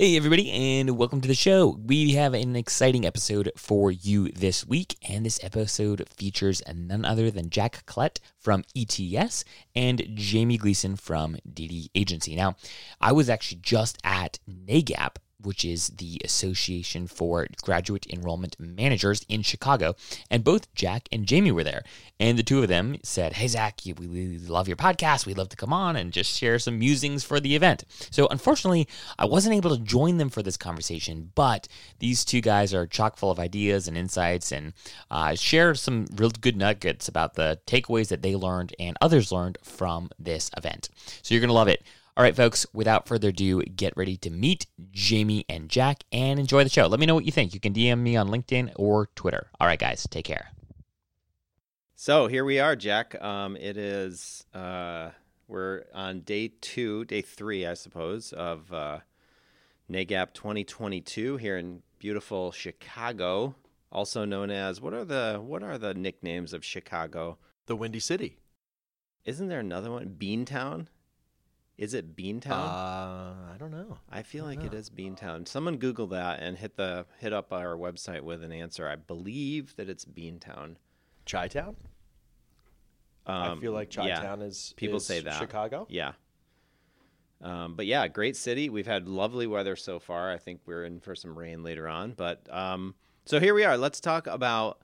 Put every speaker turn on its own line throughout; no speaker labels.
Hey, everybody, and welcome to the show. We have an exciting episode for you this week, and this episode features none other than Jack Klett from ETS and Jamie Gleason from DD Agency. Now, I was actually just at NAGAP which is the Association for Graduate Enrollment Managers in Chicago. And both Jack and Jamie were there. And the two of them said, Hey, Zach, we love your podcast. We'd love to come on and just share some musings for the event. So, unfortunately, I wasn't able to join them for this conversation, but these two guys are chock full of ideas and insights and uh, share some real good nuggets about the takeaways that they learned and others learned from this event. So, you're going to love it. All right, folks, without further ado, get ready to meet Jamie and Jack and enjoy the show. Let me know what you think. You can DM me on LinkedIn or Twitter. All right, guys, take care.
So here we are, Jack. Um, it is, uh, we're on day two, day three, I suppose, of uh, NAGAP 2022 here in beautiful Chicago, also known as what are the what are the nicknames of Chicago?
The Windy City.
Isn't there another one? Beantown? Is it Beantown?
Uh, I don't know.
I feel like it is Beantown. Someone Google that and hit the hit up our website with an answer. I believe that it's Beantown.
Chi Town.
Um,
I feel like Chi
yeah,
Town is
people
is
say that
Chicago.
Yeah. Um, but yeah, great city. We've had lovely weather so far. I think we're in for some rain later on. But um, so here we are. Let's talk about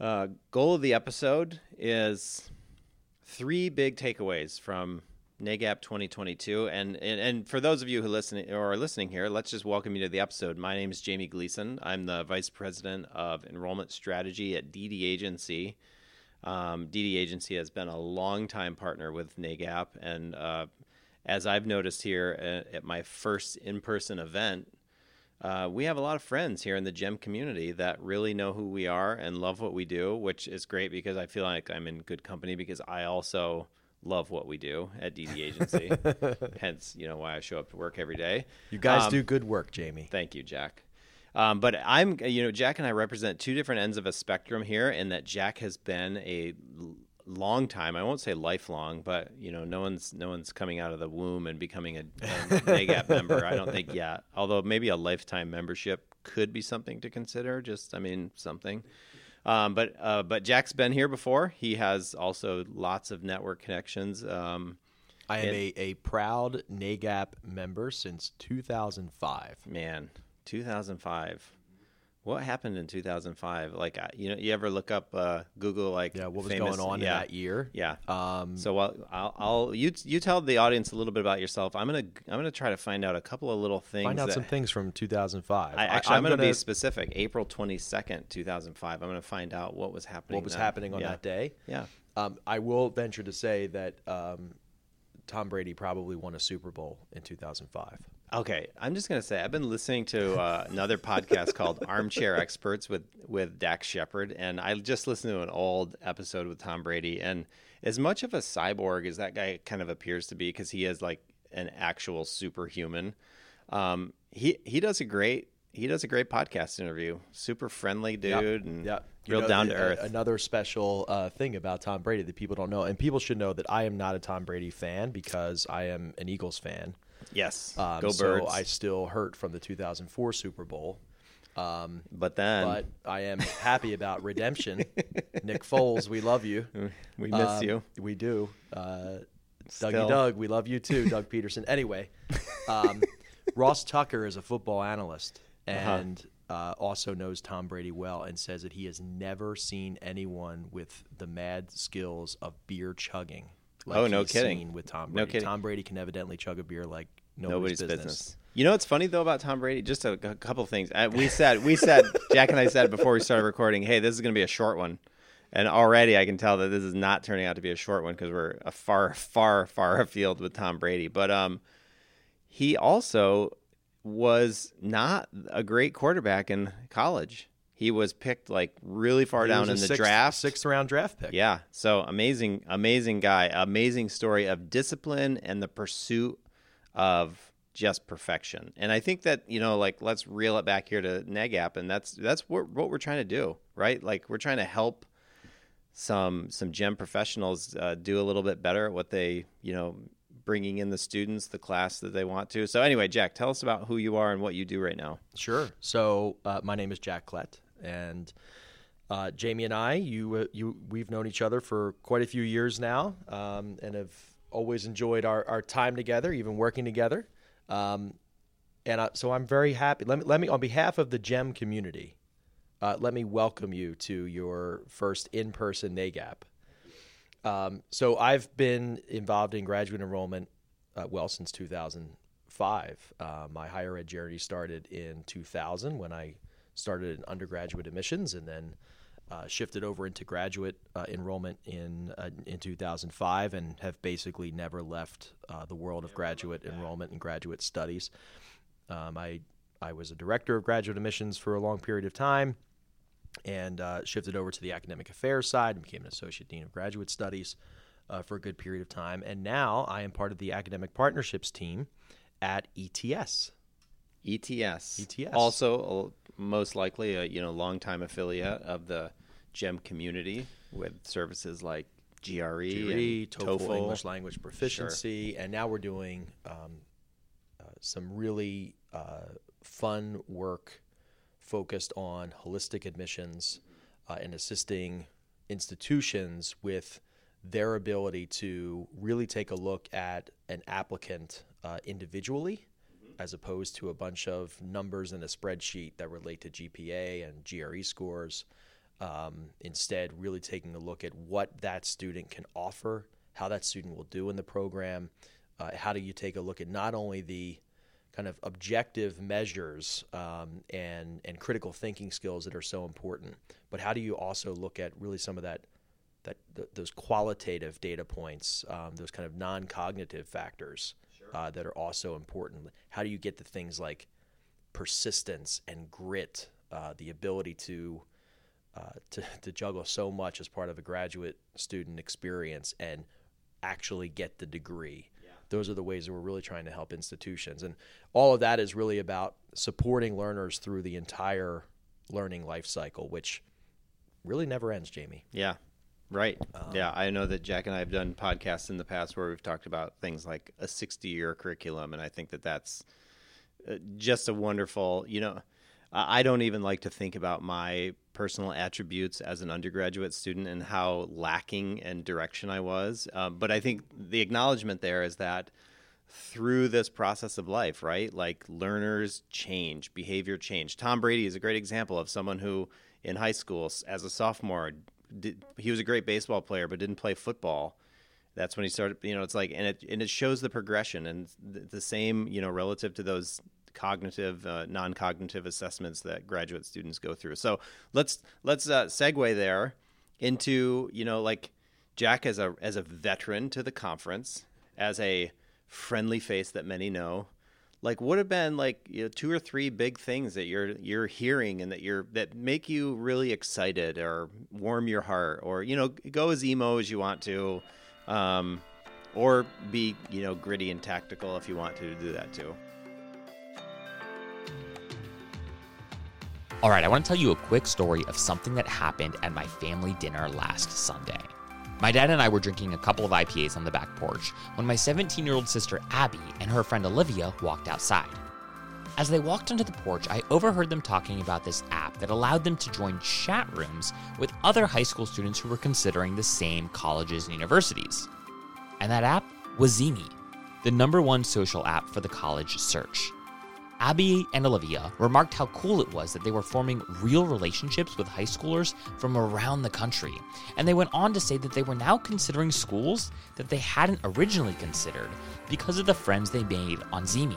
uh, goal of the episode is three big takeaways from NAGAP 2022. And, and and for those of you who listen or are listening here, let's just welcome you to the episode. My name is Jamie Gleason. I'm the vice president of enrollment strategy at DD Agency. Um, DD Agency has been a long-time partner with NAGAP, and uh, as I've noticed here at, at my first in-person event, uh, we have a lot of friends here in the GEM community that really know who we are and love what we do, which is great because I feel like I'm in good company because I also love what we do at DD Agency. Hence, you know why I show up to work every day.
You guys
Um,
do good work, Jamie.
Thank you, Jack. Um, but I'm, you know, Jack and I represent two different ends of a spectrum here, in that Jack has been a long time. I won't say lifelong, but you know, no one's no one's coming out of the womb and becoming a, a NAGAP member. I don't think yet. Although maybe a lifetime membership could be something to consider. Just, I mean, something. Um, but uh, but Jack's been here before. He has also lots of network connections. Um,
I am
and-
a, a proud NAGAP member since 2005.
Man, 2005. What happened in 2005? Like, you know, you ever look up uh, Google like
Yeah, what was
famous-
going on
yeah,
in that year?
Yeah.
Um,
So I'll, I'll, I'll you you tell the audience a little bit about yourself. I'm gonna I'm gonna try to find out a couple of little things.
find out
that-
some things from 2005.
I, actually, I'm,
I'm
gonna, be
gonna-
specific. April 22nd, 2005. I'm gonna find out what was happening.
what was happening on
Yeah.
that day.
Yeah.
Um, I will venture to say that um, Tom Brady probably won a Super Bowl in 2005.
Okay, I'm just gonna say I've been listening to uh, another podcast called Armchair Experts with with Dax Shepard, and I just listened to an old episode with Tom Brady. And as much of a cyborg as that guy kind of appears to be, because he is like an actual superhuman, um, he he does a great he does a great podcast interview. Super friendly dude, and
Yeah,
real down to earth.
Another special uh, thing about Tom Brady that people don't know, and people should know that I am not a Tom Brady fan because I am an Eagles fan.
Yes,
Um,
go
so
birds.
I still hurt from the 2004 Super Bowl,
but then
but I am happy about redemption. Nick Foles, we love you.
we miss
Um,
you.
We do. Uh,
Still.
Dougie Doug, we love you too, Doug Pederson. Anyway, um, Ross Tucker is a football analyst
Uh-huh.
and uh, also knows Tom Brady well and says that he has never seen anyone with the mad skills of beer chugging. Like
Oh, no kidding.
With Tom Brady.
No kidding.
Tom Brady can evidently chug a beer like nobody's,
Nobody's
business.
business. You know what's funny though about Tom Brady? Just a, a couple of things. Uh, we said we said Jack and I said before we started recording, "Hey, this is going to be a short one," and already I can tell that this is not turning out to be a short one because we're a far, far, far afield with Tom Brady. But um, he also was not a great quarterback in college. He was picked like really far
He
down in the
sixth-
draft.
sixth round draft pick.
Yeah. So amazing, amazing guy. Amazing story of discipline and the pursuit of just perfection. And I think that you know, like, let's reel it back here to NAGAP, and that's that's what what we're trying to do, right? Like, we're trying to help some some gem professionals uh, do a little bit better at what they you know bringing in the students, the class that they want to. So anyway, Jack, tell us about who you are and what you do right now.
Sure. So uh, my name is Jack Klett, and uh, Jamie and I, you, uh, you, we've known each other for quite a few years now, um, and have always enjoyed our, our time together, even working together. Um, and uh, so I'm very happy. Let me, let me, on behalf of the GEM community, uh, let me welcome you to your first in-person NAGAP. Um, so I've been involved in graduate enrollment, uh, well, since 2005. Uh, my higher ed journey started in 2000 when I started in undergraduate admissions, and then uh, shifted over into graduate uh, enrollment in uh, in 2005, and have basically never left uh, the world of graduate enrollment and graduate studies. Um, I I was a director of graduate admissions for a long period of time, and uh, shifted over to the academic affairs side and became an associate dean of graduate studies uh, for a good period of time. And now I am part of the academic partnerships team at ETS.
ETS.
ETS.
Also, most likely a you know longtime affiliate of the GEM community with services like GRE,
GRE, TOEFL,
TOEFL.
English language proficiency, and now we're doing um, uh, some really uh, fun work focused on holistic admissions uh, and assisting institutions with their ability to really take a look at an applicant uh, individually as opposed to a bunch of numbers in a spreadsheet that relate to GPA and GRE scores. Um, instead, really taking a look at what that student can offer, how that student will do in the program. Uh, how do you take a look at not only the kind of objective measures um, and and critical thinking skills that are so important, but how do you also look at really some of that that th- those qualitative data points, um, those kind of non-cognitive factors uh, that are also important. How do you get the things like persistence and grit, uh, the ability to, uh, to to juggle so much as part of a graduate student experience and actually get the degree? Those are the ways that we're really trying to help institutions, and all of that is really about supporting learners through the entire learning life cycle, which really never ends, Jamie.
Yeah. Right. yeah, I know that Jack and I have done podcasts in the past where we've talked about things like a 60-year curriculum, and I think that that's uh, just a wonderful. You know, I I don't even like to think about my personal attributes as an undergraduate student and how lacking in direction I was. Um, but I think the acknowledgement there is that through this process of life, right? Like learners change, behavior change. Tom Brady is a great example of someone who in high school as a sophomore did, he was a great baseball player but didn't play football. That's when he started, you know, it's like and it and it shows the progression and the, the same, you know, relative to those cognitive uh, non-cognitive assessments that graduate students go through. So, let's let's uh, segue there into, you know, like Jack as a as a veteran to the conference, as a friendly face that many know. Like, what have been like you know, two or three big things that you're you're hearing and that you're that make you really excited or warm your heart or you know go as emo as you want to, um, or be you know gritty and tactical if you want to do that too.
All right, I want to tell you a quick story of something that happened at my family dinner last Sunday. My dad and I were drinking a couple of IPAs on the back porch when my 17 year old sister Abby and her friend Olivia walked outside. As they walked onto the porch, I overheard them talking about this app that allowed them to join chat rooms with other high school students who were considering the same colleges and universities. And that app was Zemi, the number one social app for the college search. Abby and Olivia remarked how cool it was that they were forming real relationships with high schoolers from around the country. And they went on to say that they were now considering schools that they hadn't originally considered because of the friends they made on Zemi.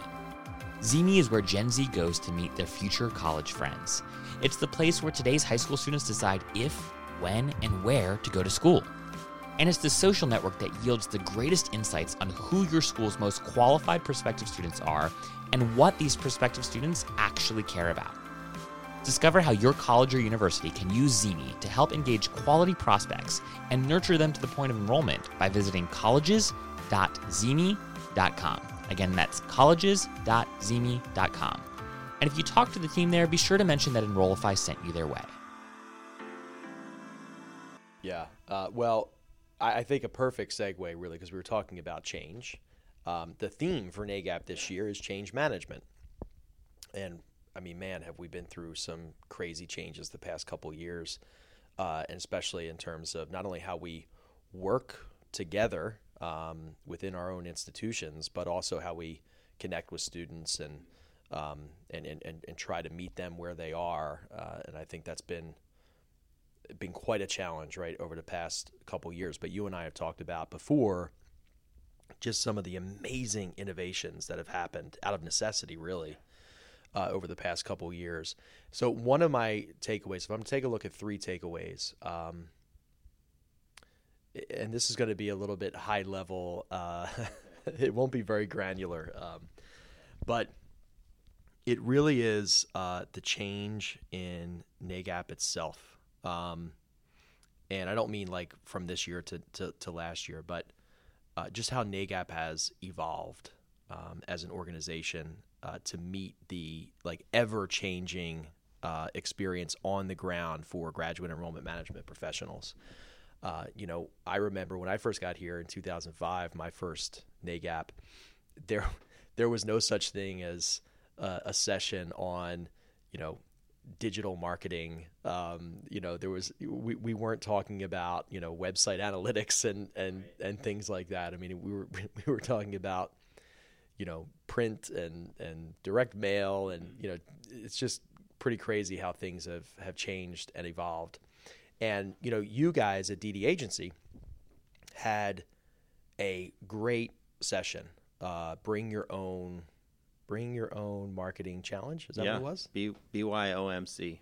Zemi is where Gen Z goes to meet their future college friends. It's the place where today's high school students decide if, when, and where to go to school. And it's the social network that yields the greatest insights on who your school's most qualified prospective students are and what these prospective students actually care about. Discover how your college or university can use Zemi to help engage quality prospects and nurture them to the point of enrollment by visiting colleges.zemi.com. Again, that's colleges.zemi.com. And if you talk to the team there, be sure to mention that Enrollify sent you their way.
Yeah. Uh, well, I, I think a perfect segue, really, because we were talking about change. Um, the theme for NAGAP this year is change management. And I mean, man, have we been through some crazy changes the past couple years, uh, and especially in terms of not only how we work together um, within our own institutions, but also how we connect with students and, um, and, and, and, and, try to meet them where they are. Uh, and I think that's been been quite a challenge, right, over the past couple years. But you and I have talked about before just some of the amazing innovations that have happened out of necessity, really, uh, over the past couple years. So one of my takeaways, if I'm to take a look at three takeaways, um, and this is going to be a little bit high level. Uh, it won't be very granular, um, but it really is uh, the change in NAGAP itself. Um, and I don't mean like from this year to, to, to last year, but uh, just how NAGAP has evolved um, as an organization uh, to meet the like ever changing uh, experience on the ground for graduate enrollment management professionals. Uh, you know, I remember when I first got here in 2005, my first NAGAP, there there was no such thing as a session on, you know, digital marketing. Um, you know, there was we, we weren't talking about you know website analytics and and and things like that. I mean, we were we were talking about you know print and and direct mail and you know it's just pretty crazy how things have have changed and evolved. And you know, you guys at DD Agency had a great session. Uh, bring your own Bring Your Own Marketing Challenge. Is that
yeah.
what it was?
B- BYOMC.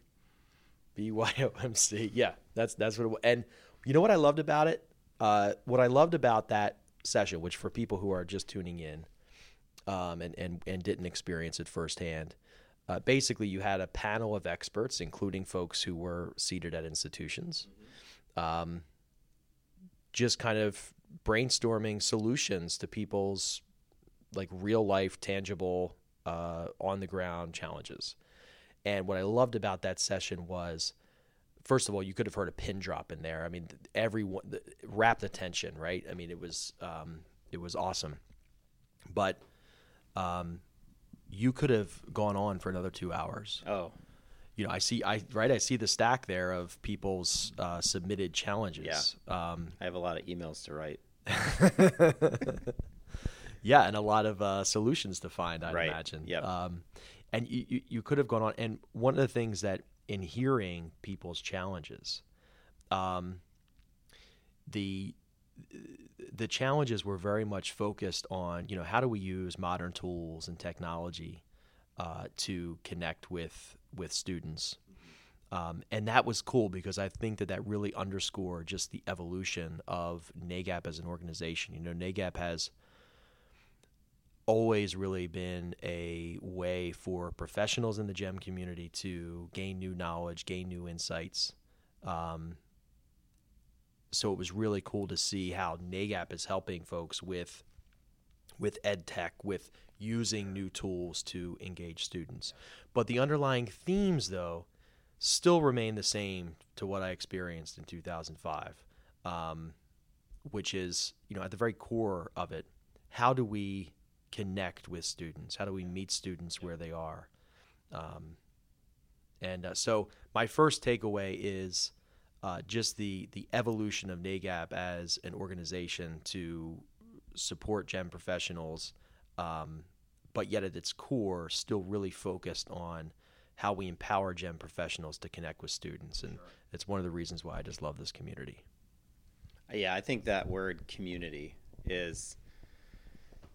BYOMC. Yeah, that's that's what. It was. And you know what I loved about it? Uh, what I loved about that session, which for people who are just tuning in um, and, and and didn't experience it firsthand, uh, basically you had a panel of experts, including folks who were seated at institutions, um, just kind of brainstorming solutions to people's like real life, tangible, uh, on the ground challenges. And what I loved about that session was, first of all, you could have heard a pin drop in there. I mean, everyone the, rapt attention, right? I mean, it was um, it was awesome, but um, you could have gone on for another two hours.
Oh,
you know, I see, I right, I see the stack there of people's uh, submitted challenges.
Yeah, um, I have a lot of emails to write.
yeah, and a lot of uh, solutions to find. I
right.
imagine.
Yeah.
Um, and you, you, you could have gone on. And one of the things that in hearing people's challenges, um, the the challenges were very much focused on you know how do we use modern tools and technology uh, to connect with with students. Um, and that was cool because I think that that really underscored just the evolution of NAGAP as an organization. You know, NAGAP has always really been a way for professionals in the GEM community to gain new knowledge, gain new insights. Um, so it was really cool to see how NAGAP is helping folks with with ed tech, with using new tools to engage students. But the underlying themes, though, still remain the same to what I experienced in 2005, um, which is, you know, at the very core of it, how do we connect with students? How do we meet students where they are? Um, and uh, so my first takeaway is uh, just the the evolution of NAGAP as an organization to support GEM professionals, um, but yet at its core, still really focused on how we empower GEM professionals to connect with students, and sure. it's one of the reasons why I just love this community.
Yeah, I think that word community is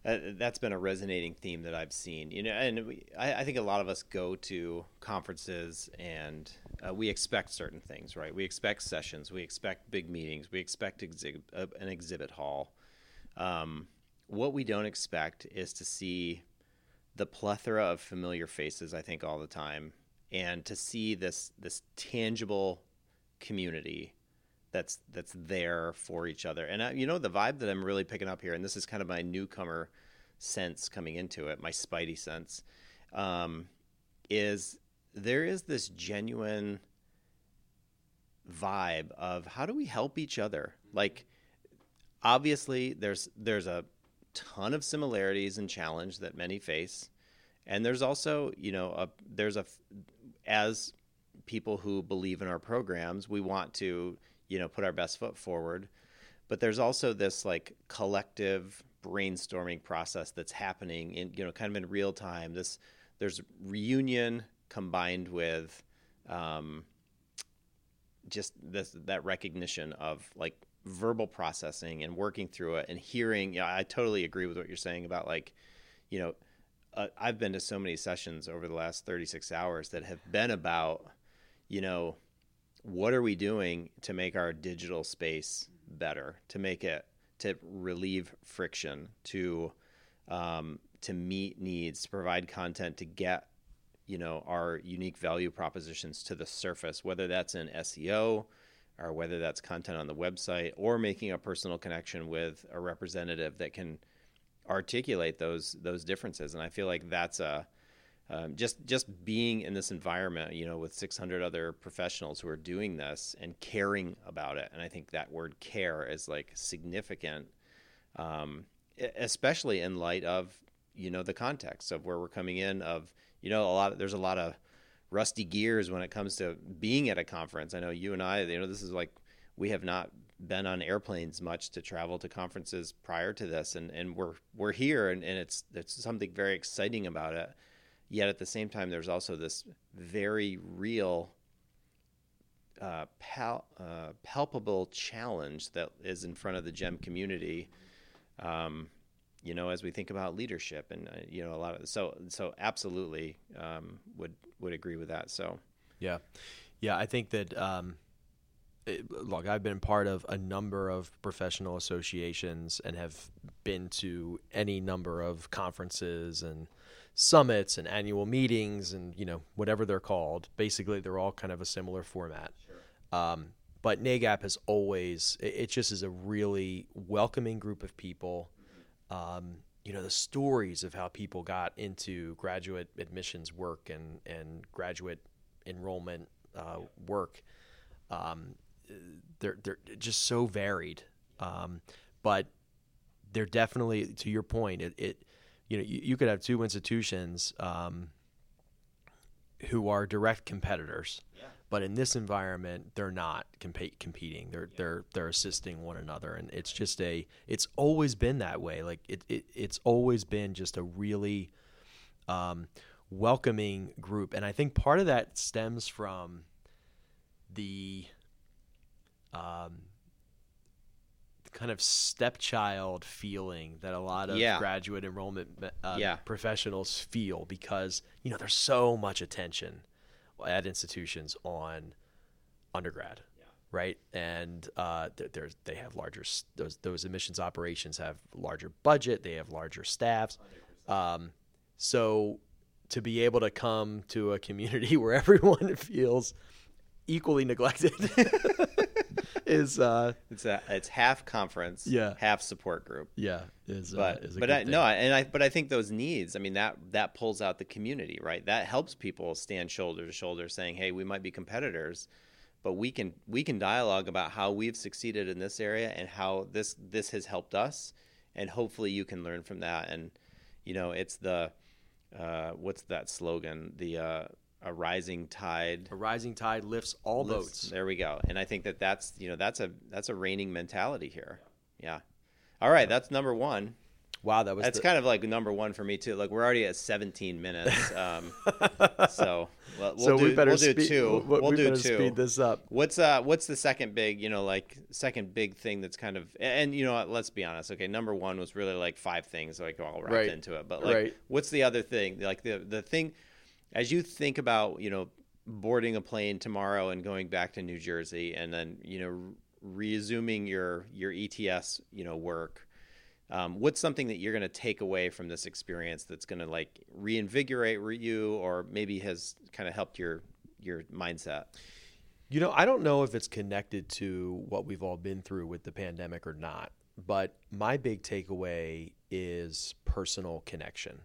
uh, that's been a resonating theme that I've seen. You know, and we, I, I, think a lot of us go to conferences and uh, we expect certain things, right? We expect sessions, we expect big meetings, we expect exhi- uh, an exhibit hall. Um, what we don't expect is to see the plethora of familiar faces. I think all the time, and to see this this tangible community that's that's there for each other. And you know the vibe that I'm really picking up here, and this is kind of my newcomer sense coming into it, my spidey sense, um, is there is this genuine vibe of how do we help each other? Like obviously there's there's a ton of similarities and challenge that many face, and there's also you know a there's a as people who believe in our programs, we want to you know put our best foot forward, but there's also this like collective brainstorming process that's happening in you know kind of in real time. This there's reunion combined with um, just this that recognition of like verbal processing and working through it and hearing. Yeah, I totally agree with what you're saying about like, you know, uh, I've been to so many sessions over the last 36 hours that have been about, you know, what are we doing to make our digital space better, to make it to relieve friction, to um, to meet needs, to provide content, to get you know our unique value propositions to the surface, whether that's in SEO or whether that's content on the website or making a personal connection with a representative that can articulate those those differences. And I feel like that's a um, just just being in this environment, you know, with 600 other professionals who are doing this and caring about it. And I think that word care is like significant, um, especially in light of you know the context of where we're coming in. Of you know a lot. Of, there's a lot of rusty gears when it comes to being at a conference. I know you and I, you know, this is like we have not been on airplanes much to travel to conferences prior to this, and, and we're we're here, and, and it's it's something very exciting about it. Yet at the same time, there's also this very real, uh, pal- uh, palpable challenge that is in front of the GEM community. Um, you know, as we think about leadership and uh, you know a lot of so so absolutely um, would would agree with that. So
yeah, yeah, I think that um, it, look, I've been part of a number of professional associations and have been to any number of conferences and summits and annual meetings and you know whatever they're called. Basically, they're all kind of a similar format. Sure. Um, but NAGAP has always it, it just is a really welcoming group of people um, you know the stories of how people got into graduate admissions work and and graduate enrollment uh, work. Um, they're they're just so varied, um, but they're definitely to your point. It, it you know you, you, could have two institutions um, who are direct competitors. Yeah but in this environment, they're not comp- competing. They're yeah. they're they're assisting one another, and it's just a. It's always been that way. Like it, it it's always been just a really um, welcoming group, and I think part of that stems from the um, kind of stepchild feeling that a lot of yeah. graduate enrollment uh, yeah. professionals feel because you know there's so much attention at institutions on undergrad, yeah. right? And uh, there's they have larger those those admissions operations have larger budget, they have larger staffs. Um, so to be able to come to a community where everyone feels equally neglected is uh,
it's a it's half conference,
yeah,
half support group,
yeah. Is
but
uh, is
but I, no, and I but I think those needs. I mean that that pulls out the community, right? That helps people stand shoulder to shoulder, saying, "Hey, we might be competitors." But we can we can dialogue about how we've succeeded in this area and how this this has helped us, and hopefully you can learn from that. And you know, it's the uh, what's that slogan? The uh, a rising tide.
A rising tide lifts all lifts, boats.
There we go. And I think that that's you know that's a that's a reigning mentality here. Yeah. All right, that's number one.
Wow, that was
that's the... kind of like number one for me too. Like we're already at 17 minutes, um, so well, we'll
so
do,
we better
we'll
speed,
do two. We'll,
we
do
two. Speed this up.
What's uh What's the second big you know like second big thing that's kind of and you know what, let's be honest. Okay, number one was really like five things like all wrapped
right.
into it. But like,
right.
what's the other thing? Like the the thing as you think about you know boarding a plane tomorrow and going back to New Jersey, and then you know resuming your your ETS you know work. Um, what's something that you're going to take away from this experience that's going to like reinvigorate you, or maybe has kind of helped your your mindset?
You know, I don't know if it's connected to what we've all been through with the pandemic or not, but my big takeaway is personal connection.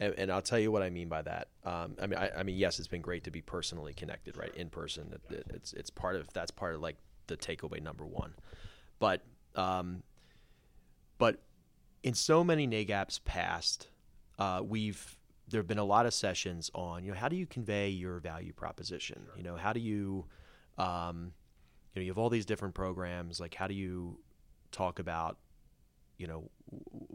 And, and, I'll tell you what I mean by that. Um, I mean, I, I, mean, yes, it's been great to be personally connected, right, in person. It, it, it's it's part of that's part of like the takeaway number one. But um, but in so many NAGAPs past, uh, we've there have been a lot of sessions on you know how do you convey your value proposition. You know how do you um, you know you have all these different programs like how do you talk about you know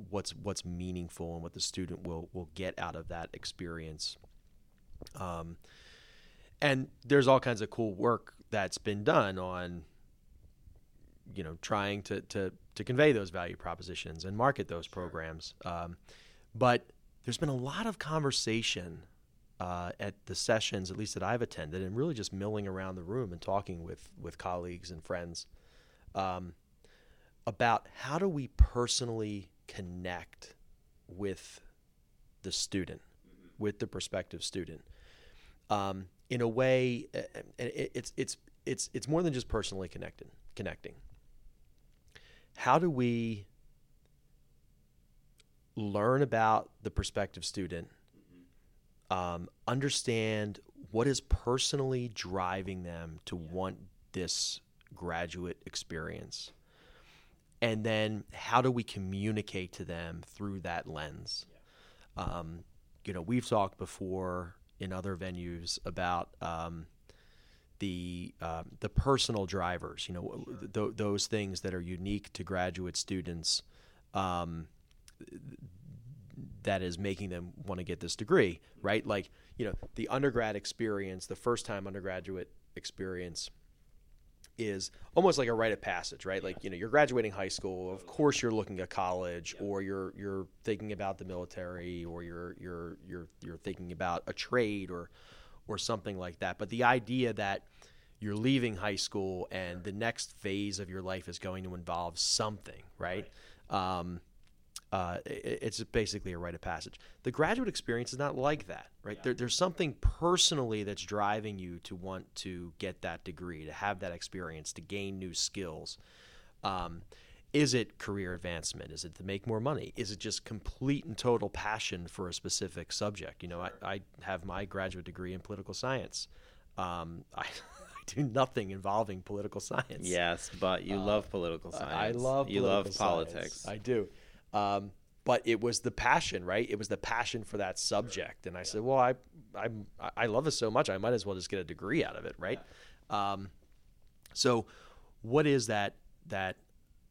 what's what's meaningful and what the student will will get out of that experience. Um, and there's all kinds of cool work that's been done on you know trying to to to convey those value propositions and market those programs. Um, but there's been a lot of conversation uh, at the sessions, at least that I've attended, and really just milling around the room and talking with with colleagues and friends um, about how do we personally connect with the student, with the prospective student, um, in a way. It's it's it's it's more than just personally connected, connecting. How do we learn about the prospective student, um, understand what is personally driving them to want this graduate experience, and then how do we communicate to them through that lens? Um, you know, we've talked before in other venues about um, the uh, the personal drivers. You know, sure. th- those things that are unique to graduate students. Um, that is making them want to get this degree, right? Like, you know, the undergrad experience, the first time undergraduate experience is almost like a rite of passage, right? Like, you know, you're graduating high school, of course you're looking at college or you're you're thinking about the military or you're you're you're you're thinking about a trade or or something like that. But the idea that you're leaving high school and the next phase of your life is going to involve something, right? right. Um, uh, it, it's basically a rite of passage. The graduate experience is not like that, right? Yeah. There, there's something personally that's driving you to want to get that degree, to have that experience, to gain new skills. Um, is it career advancement? Is it to make more money? Is it just complete and total passion for a specific subject? You know, I, I have my graduate degree in political science. Um, I, I do nothing involving political science.
Yes, but you uh, love political science.
I love
you love politics.
Science. I do. Um, but it was the passion, right? It was the passion for that subject. And I said, well, I, I, I love this so much, I might as well just get a degree out of it, right? Um, so, what is that? That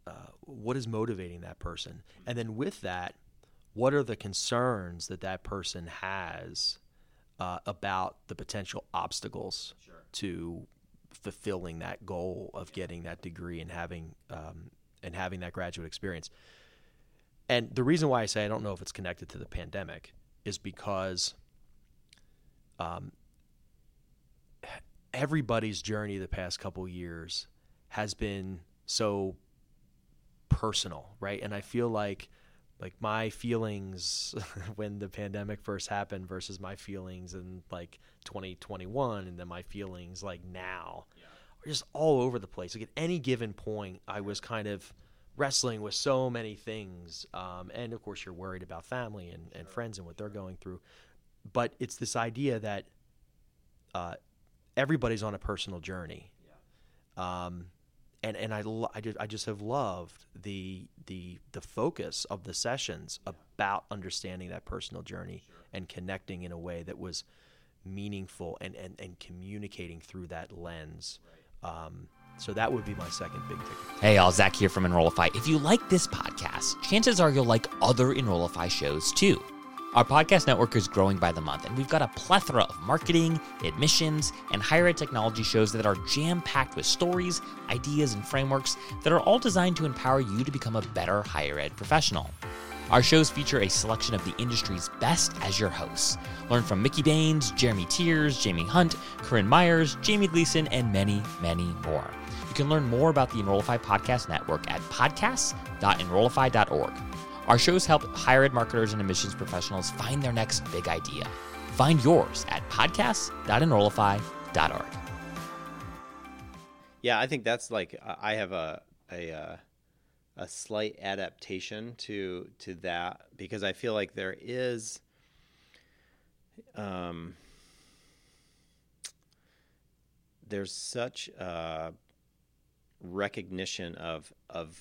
uh, what is motivating that person? And then with that, what are the concerns that that person has uh, about the potential obstacles sure. to fulfilling that goal of getting that degree and having um, and having that graduate experience? And the reason why I say I don't know if it's connected to the pandemic is because um, everybody's journey the past couple years has been so personal, right? And I feel like like my feelings when the pandemic first happened versus my feelings in like 2021 and then my feelings like now yeah. are just all over the place. Like at any given point, I was kind of wrestling with so many things. Um, and of course, you're worried about family and, and friends and what they're going through. But it's this idea that uh, everybody's on a personal journey. Um, and and I, I, just, I just have loved the the the focus of the sessions about understanding that personal journey sure. and connecting in a way that was meaningful and, and, and communicating through that lens. Right. Um, so that would be my second big ticket.
Hey, all, Zach here from Enrollify. If you like this podcast, chances are you'll like other Enrollify shows too. Our podcast network is growing by the month, and we've got a plethora of marketing, admissions, and higher ed technology shows that are jam packed with stories, ideas, and frameworks that are all designed to empower you to become a better higher ed professional. Our shows feature a selection of the industry's best as your hosts. Learn from Mickey Baines, Jeremy Tiers, Jamie Hunt, Corinne Myers, Jamie Gleason, and many, many more. You can learn more about the Enrollify Podcast Network at podcasts.enrollify.org. Our shows help higher ed marketers and admissions professionals find their next big idea. Find yours at podcasts.enrollify.org.
Yeah, I think that's like I have a a uh, a slight adaptation to to that because I feel like there is um there's such a recognition of of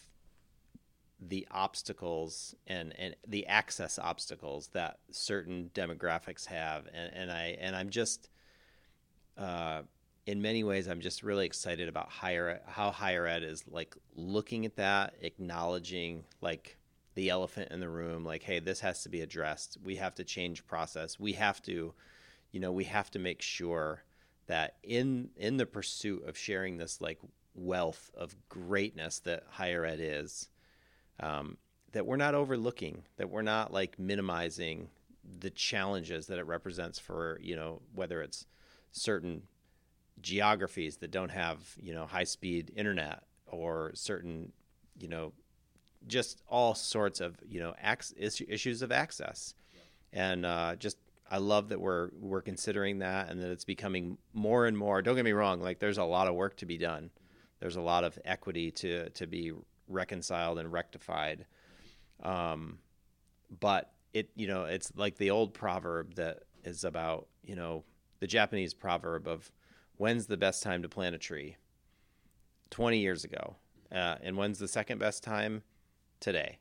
the obstacles and, and the access obstacles that certain demographics have. And, and I and I'm just uh, in many ways I'm just really excited about higher how higher ed is like looking at that acknowledging like the elephant in the room like hey this has to be addressed. We have to change process. We have to you know we have to make sure that in in the pursuit of sharing this like wealth of greatness that higher ed is um, that we're not overlooking, that we're not like minimizing the challenges that it represents for you know whether it's certain geographies that don't have you know high speed internet or certain you know just all sorts of you know issues of access. And uh, just I love that we're we're considering that and that it's becoming more and more don't get me wrong like there's a lot of work to be done there's a lot of equity to to be reconciled and rectified. Um, but it, you know, it's like the old proverb that is about, you know, the Japanese proverb of when's the best time to plant a tree? 20 years ago. Uh, and when's the second best time? Today.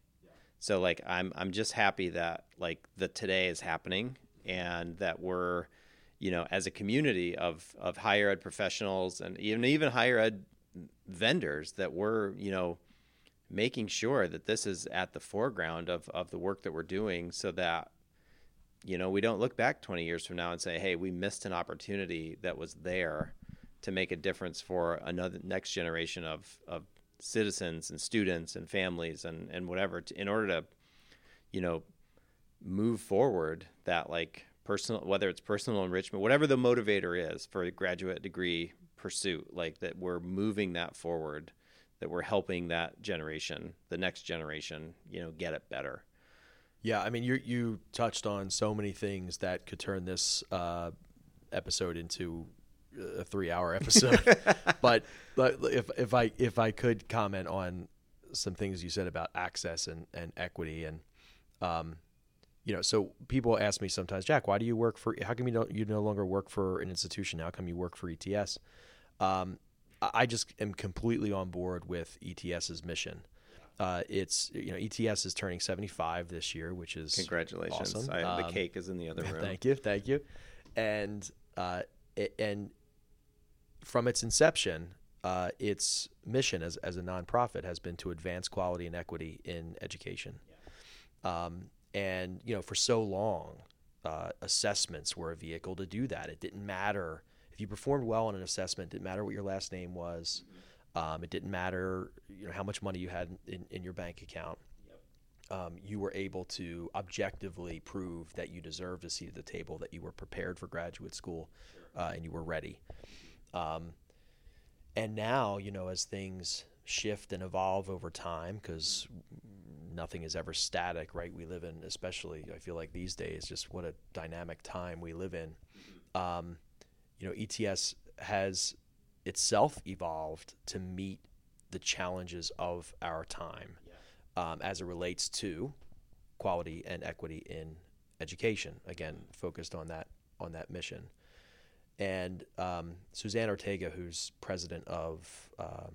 So like I'm I'm just happy that like the today is happening and that we're you know as a community of of higher ed professionals and even even higher ed vendors that we're you know making sure that this is at the foreground of, of the work that we're doing so that you know we don't look back 20 years from now and say hey we missed an opportunity that was there to make a difference for another next generation of, of citizens and students and families and, and whatever to, in order to you know move forward that like personal whether it's personal enrichment whatever the motivator is for a graduate degree pursuit like that we're moving that forward that we're helping that generation, the next generation, you know, get it better.
Yeah, I mean, you you touched on so many things that could turn this uh, episode into a three-hour episode. but, but if if I if I could comment on some things you said about access and, and equity and um, you know, so people ask me sometimes, Jack, why do you work for? How come you don't you no longer work for an institution? How come you work for ETS? Um, I just am completely on board with ETS's mission. Uh, it's you know ETS is turning 75 this year, which is
congratulations.
Awesome.
I, the um, cake is in the other room.
Thank you, thank you. And uh, it, and from its inception, uh, its mission as as a nonprofit has been to advance quality and equity in education. Yeah. Um, and you know, for so long, uh, assessments were a vehicle to do that. It didn't matter if you performed well on an assessment, it didn't matter what your last name was. Um, it didn't matter, you know, how much money you had in, in your bank account. Um, you were able to objectively prove that you deserved a seat at the table, that you were prepared for graduate school, uh, and you were ready. Um, and now, you know, as things shift and evolve over time, because nothing is ever static, right? We live in, especially, I feel like these days, just what a dynamic time we live in. Um, you know, ETS has itself evolved to meet the challenges of our time yeah. um, as it relates to quality and equity in education. Again, focused on that on that mission. And um, Suzanne Ortega, who's president of um,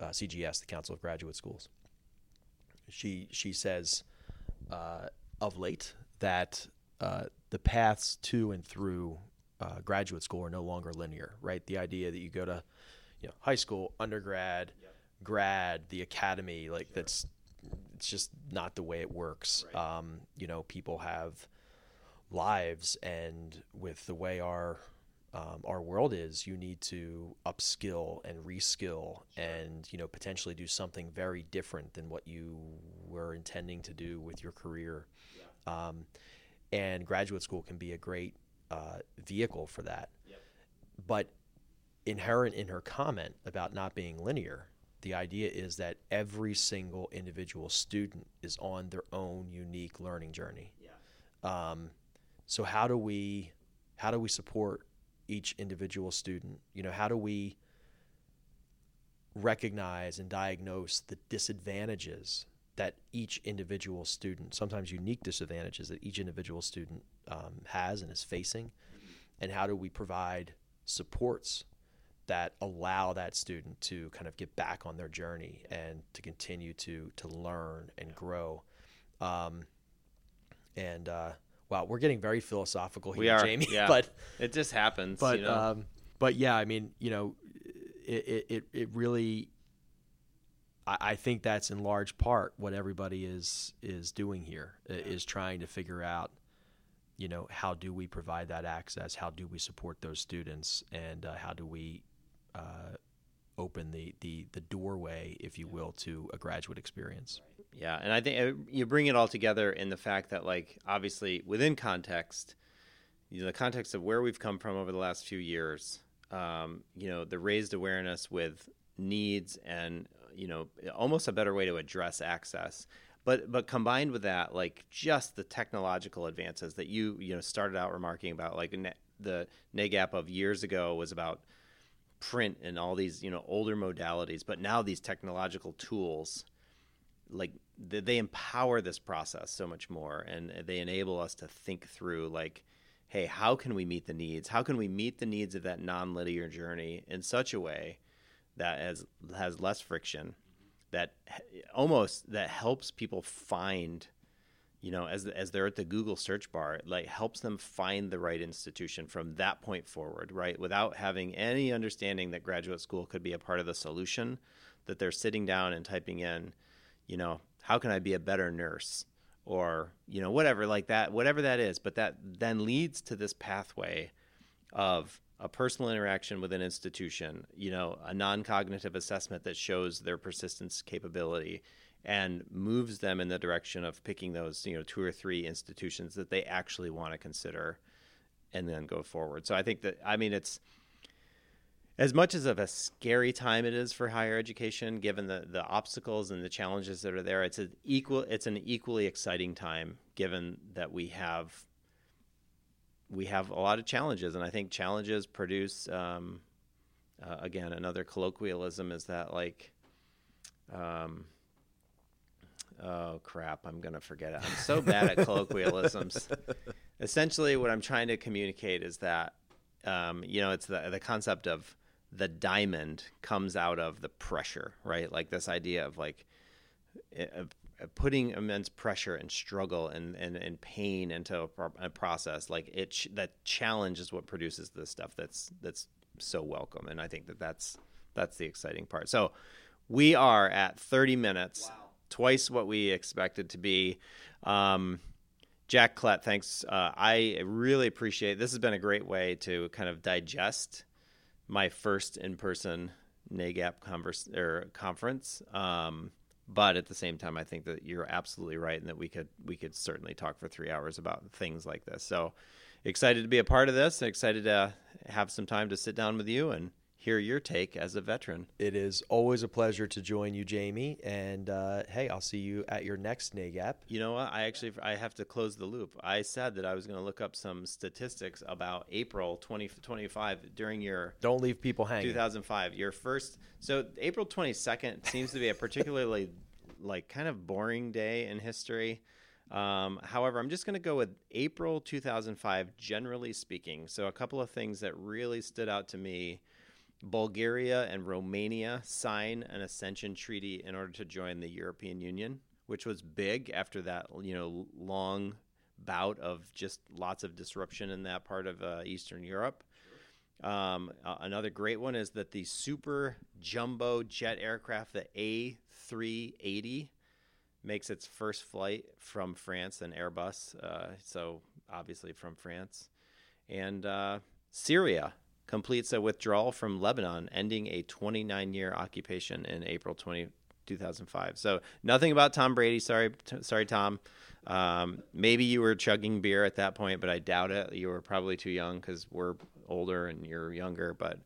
uh, CGS, the Council of Graduate Schools, she she says uh, of late that uh, the paths to and through uh, graduate school are no longer linear, right? The idea that you go to, you know, high school, undergrad, yep. grad, the academy, like sure. that's it's just not the way it works. Right. Um, you know, people have lives, and with the way our um, our world is, you need to upskill and reskill, sure. and you know, potentially do something very different than what you were intending to do with your career. Yeah. Um, and graduate school can be a great uh, vehicle for that. Yep. But inherent in her comment about not being linear, the idea is that every single individual student is on their own unique learning journey. Yeah. Um, so how do we how do we support each individual student? You know, how do we recognize and diagnose the disadvantages that each individual student, sometimes unique disadvantages that each individual student um, has and is facing, and how do we provide supports that allow that student to kind of get back on their journey and to continue to to learn and grow. Um, and uh, wow, we're getting very philosophical here,
We are,
Jamie.
yeah.
but
It just happens.
but
you know?
um, but yeah, I mean, you know, it it it, it really. I, I think that's in large part what everybody is is doing here i- is trying to figure out, you know, how do we provide that access? How do we support those students? And uh, how do we uh, open the, the the doorway, if you will, to a graduate experience?
Yeah, and I think uh, you bring it all together in the fact that, like, obviously within context, you know, the context of where we've come from over the last few years, um, you know, the raised awareness with needs and you know almost a better way to address access. But but combined with that, like just the technological advances that you you know started out remarking about, like ne- the NAGAP of years ago was about print and all these you know older modalities, but now these technological tools like th- they empower this process so much more and they enable us to think through like hey how can we meet the needs how can we meet the needs of that non-linear journey in such a way that has has less friction that almost that helps people find you know as as they're at the Google search bar like helps them find the right institution from that point forward right? Without having any understanding that graduate school could be a part of the solution that they're sitting down and typing in you know how can I be a better nurse? Or you know whatever like that whatever that is. But that then leads to this pathway of a personal interaction with an institution, you know, a non-cognitive assessment that shows their persistence capability and moves them in the direction of picking those, you know, two or three institutions that they actually want to consider and then go forward. So I think that I mean it's as much as of a scary time it is for higher education, given the, the obstacles and the challenges that are there, it's an equal it's an equally exciting time given that we have we have a lot of challenges, and I think challenges produce. Um, uh, again, another colloquialism is that like, um, oh crap, I'm gonna forget it. I'm so bad at colloquialisms. Essentially, what I'm trying to communicate is that, um, you know, it's the the concept of the diamond comes out of the pressure, right? Like this idea of like. Of, putting immense pressure and struggle and, and, and pain into a, pro- a process like it ch- that challenge is what produces the stuff that's that's so welcome. And i think that that's that's the exciting part. So we are at 30 minutes. Twice what we expected to be. Um, jack klett thanks. Uh, i really appreciate this has been a great way to kind of digest my first in-person nagap converse, or conference. Um, but at the same time, I think that you're absolutely right, and that we could we could certainly talk for three hours about things like this. So excited to be a part of this. Excited to have some time to sit down with you and hear your take as a veteran.
It is always a pleasure to join you, Jamie. And uh, hey, I'll see you at your next NAGAP.
You know what? I actually I have to close the loop. I said that I was going to look up some statistics about April 2025 during your
Don't leave people hanging.
2005. Your first so April 22nd seems to be a particularly like kind of boring day in history. Um, however, I'm just going to go with April 2005, generally speaking. So, a couple of things that really stood out to me Bulgaria and Romania sign an accession treaty in order to join the European Union, which was big after that, you know, long bout of just lots of disruption in that part of uh, Eastern Europe. Um, uh, another great one is that the super jumbo jet aircraft, the A380, makes its first flight from France and Airbus. Uh, so obviously from France, and uh, Syria completes a withdrawal from Lebanon, ending a 29-year occupation in April 20, 2005. So nothing about Tom Brady. Sorry, t- sorry, Tom. Um, maybe you were chugging beer at that point, but I doubt it. You were probably too young because we're older and you're younger. But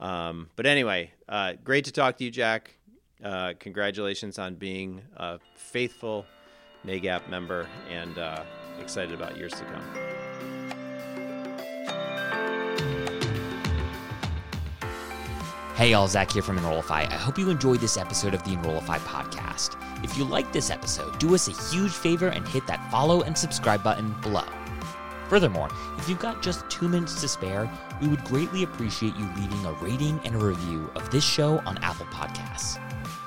um, but anyway, uh, great to talk to you, Jack. Uh, congratulations on being a faithful NAGAP member and uh, excited about years to come.
Hey, all, Zach here from Enrollify. I hope you enjoyed this episode of the Enrollify podcast. If you liked this episode, do us a huge favor and hit that follow and subscribe button below. Furthermore, if you've got just two minutes to spare, we would greatly appreciate you leaving a rating and a review of this show on Apple Podcasts.